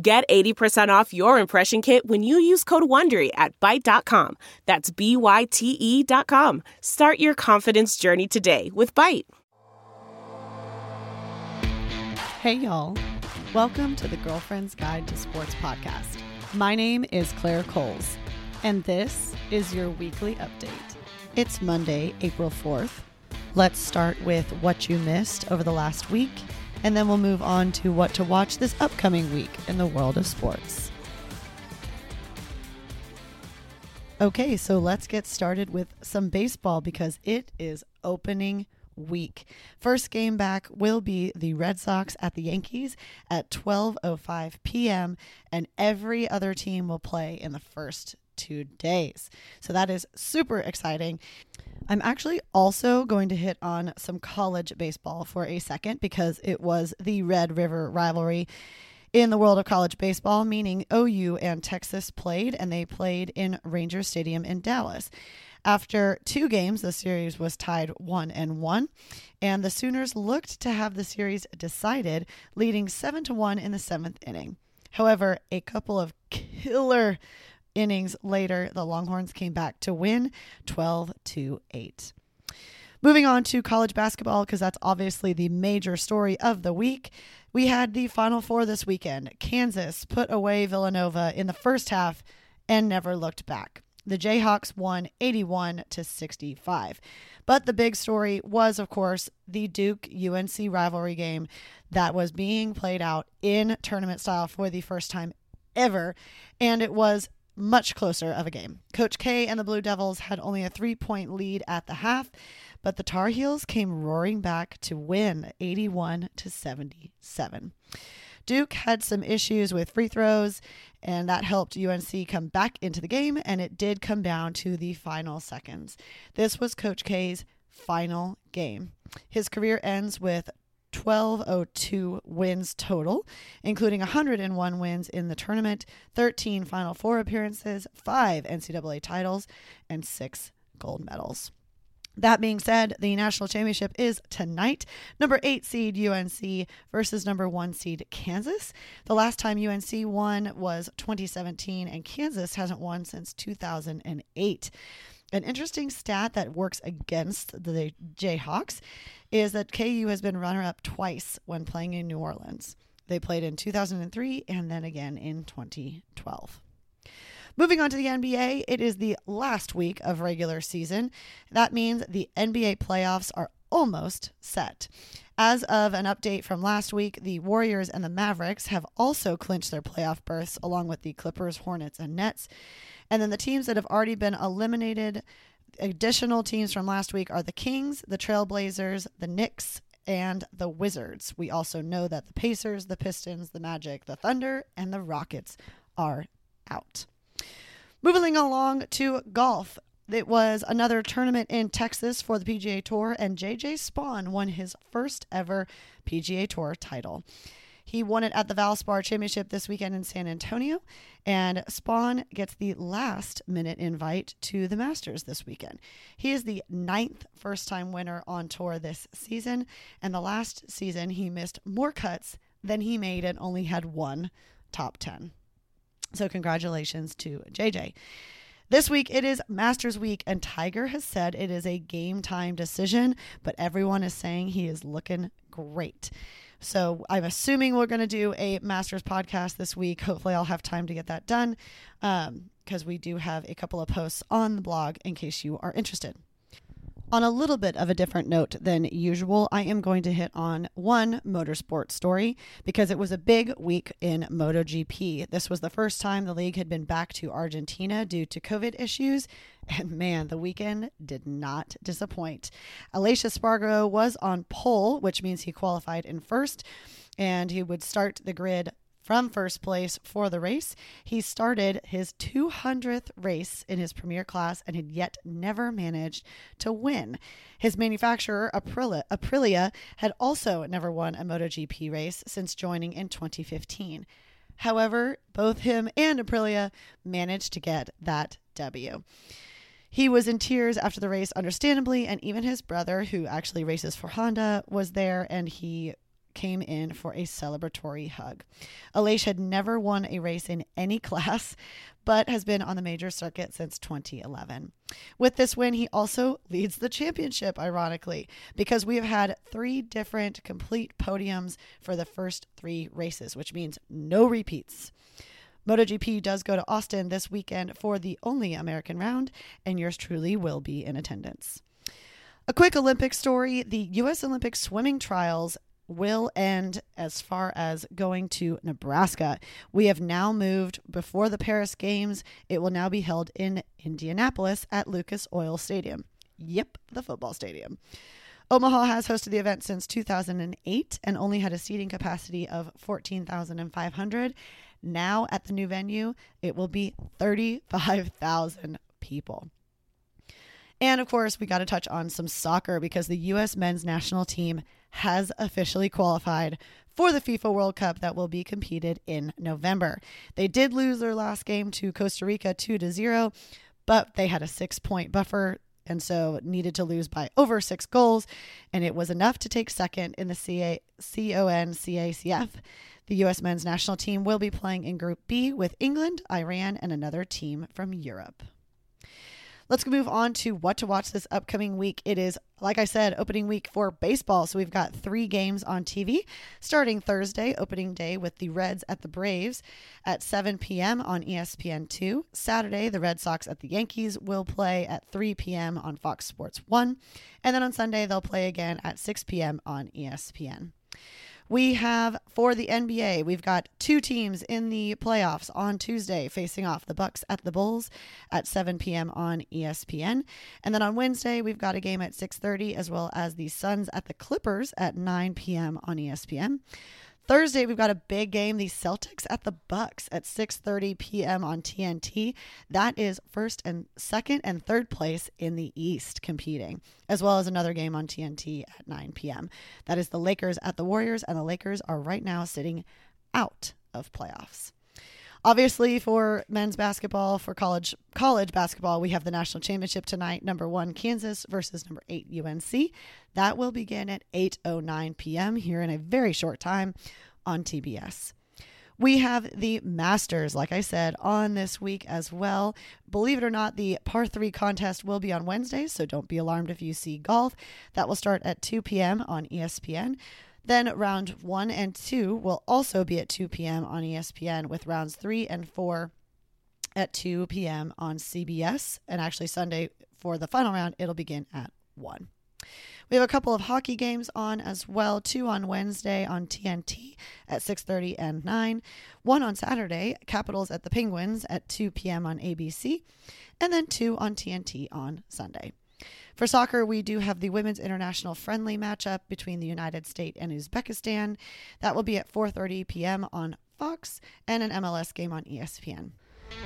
Get 80% off your impression kit when you use code WONDERY at Byte.com. That's B-Y-T-E dot com. Start your confidence journey today with Byte. Hey, y'all. Welcome to the Girlfriend's Guide to Sports podcast. My name is Claire Coles, and this is your weekly update. It's Monday, April 4th. Let's start with what you missed over the last week and then we'll move on to what to watch this upcoming week in the world of sports. Okay, so let's get started with some baseball because it is opening week. First game back will be the Red Sox at the Yankees at 12:05 p.m. and every other team will play in the first 2 days. So that is super exciting. I'm actually also going to hit on some college baseball for a second because it was the Red River rivalry in the world of college baseball, meaning OU and Texas played, and they played in Ranger Stadium in Dallas. After two games, the series was tied one and one, and the Sooners looked to have the series decided, leading seven to one in the seventh inning. However, a couple of killer innings later, the Longhorns came back to win 12 to 8. Moving on to college basketball, because that's obviously the major story of the week. We had the Final Four this weekend. Kansas put away Villanova in the first half and never looked back. The Jayhawks won 81 to 65. But the big story was, of course, the Duke UNC rivalry game that was being played out in tournament style for the first time ever. And it was much closer of a game. Coach K and the Blue Devils had only a three point lead at the half, but the Tar Heels came roaring back to win 81 to 77. Duke had some issues with free throws, and that helped UNC come back into the game, and it did come down to the final seconds. This was Coach K's final game. His career ends with 1202 wins total, including 101 wins in the tournament, 13 Final Four appearances, 5 NCAA titles, and 6 gold medals. That being said, the national championship is tonight. Number eight seed UNC versus number one seed Kansas. The last time UNC won was 2017, and Kansas hasn't won since 2008. An interesting stat that works against the Jayhawks is that KU has been runner up twice when playing in New Orleans. They played in 2003 and then again in 2012. Moving on to the NBA, it is the last week of regular season. That means the NBA playoffs are almost set. As of an update from last week, the Warriors and the Mavericks have also clinched their playoff berths, along with the Clippers, Hornets, and Nets. And then the teams that have already been eliminated additional teams from last week are the Kings, the Trailblazers, the Knicks, and the Wizards. We also know that the Pacers, the Pistons, the Magic, the Thunder, and the Rockets are out. Moving along to golf. It was another tournament in Texas for the PGA Tour, and JJ Spaun won his first ever PGA Tour title. He won it at the Valspar Championship this weekend in San Antonio, and Spaun gets the last minute invite to the Masters this weekend. He is the ninth first time winner on tour this season, and the last season he missed more cuts than he made and only had one top 10. So, congratulations to JJ. This week it is Masters Week, and Tiger has said it is a game time decision, but everyone is saying he is looking great. So I'm assuming we're going to do a Masters podcast this week. Hopefully, I'll have time to get that done because um, we do have a couple of posts on the blog in case you are interested. On a little bit of a different note than usual, I am going to hit on one motorsport story because it was a big week in MotoGP. This was the first time the league had been back to Argentina due to COVID issues, and man, the weekend did not disappoint. Aleix Espargaro was on pole, which means he qualified in first, and he would start the grid from first place for the race. He started his 200th race in his premier class and had yet never managed to win. His manufacturer, Aprilia, Aprilia had also never won a MotoGP race since joining in 2015. However, both him and Aprilia managed to get that W. He was in tears after the race, understandably, and even his brother, who actually races for Honda, was there and he came in for a celebratory hug. Aleix had never won a race in any class, but has been on the major circuit since 2011. With this win, he also leads the championship, ironically, because we have had three different complete podiums for the first three races, which means no repeats. MotoGP does go to Austin this weekend for the only American round, and yours truly will be in attendance. A quick Olympic story the U.S. Olympic swimming trials will end as far as going to Nebraska. We have now moved before the Paris Games. It will now be held in Indianapolis at Lucas Oil Stadium. Yep, the football stadium. Omaha has hosted the event since 2008 and only had a seating capacity of 14,500. Now at the new venue, it will be 35,000 people. And of course, we got to touch on some soccer because the U.S. men's national team has officially qualified for the FIFA World Cup that will be competed in November. They did lose their last game to Costa Rica 2 to 0, but they had a 6-point buffer and so needed to lose by over 6 goals and it was enough to take second in the CA- CONCACAF. The US men's national team will be playing in Group B with England, Iran, and another team from Europe. Let's move on to what to watch this upcoming week. It is, like I said, opening week for baseball. So we've got three games on TV starting Thursday, opening day with the Reds at the Braves at 7 p.m. on ESPN2. Saturday, the Red Sox at the Yankees will play at 3 p.m. on Fox Sports 1. And then on Sunday, they'll play again at 6 p.m. on ESPN. We have for the NBA, we've got two teams in the playoffs on Tuesday facing off the Bucks at the Bulls at 7 p.m. on ESPN. And then on Wednesday, we've got a game at 6:30 as well as the Suns at the Clippers at 9 p.m. on ESPN. Thursday, we've got a big game, the Celtics at the Bucks at 6:30 p.m. on TNT. That is first and second and third place in the East competing, as well as another game on TNT at 9 p.m. That is the Lakers at the Warriors, and the Lakers are right now sitting out of playoffs. Obviously, for men's basketball, for college college basketball, we have the national championship tonight. Number one, Kansas versus number eight, UNC. That will begin at 8:09 p.m. here in a very short time on TBS. We have the Masters, like I said, on this week as well. Believe it or not, the par three contest will be on Wednesday, so don't be alarmed if you see golf. That will start at 2 p.m. on ESPN. Then round one and two will also be at 2 p.m. on ESPN, with rounds three and four at 2 p.m. on CBS. And actually, Sunday for the final round, it'll begin at 1. We have a couple of hockey games on as well. Two on Wednesday on TNT at 6:30 and 9. One on Saturday, Capitals at the Penguins at 2 p.m. on ABC, and then two on TNT on Sunday. For soccer, we do have the women's international friendly matchup between the United States and Uzbekistan. That will be at 4:30 p.m. on Fox and an MLS game on ESPN.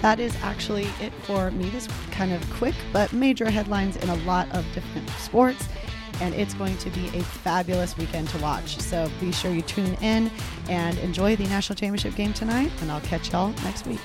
That is actually it for me this. Kind of quick, but major headlines in a lot of different sports. and it's going to be a fabulous weekend to watch. So be sure you tune in and enjoy the national championship game tonight, and I'll catch y'all next week.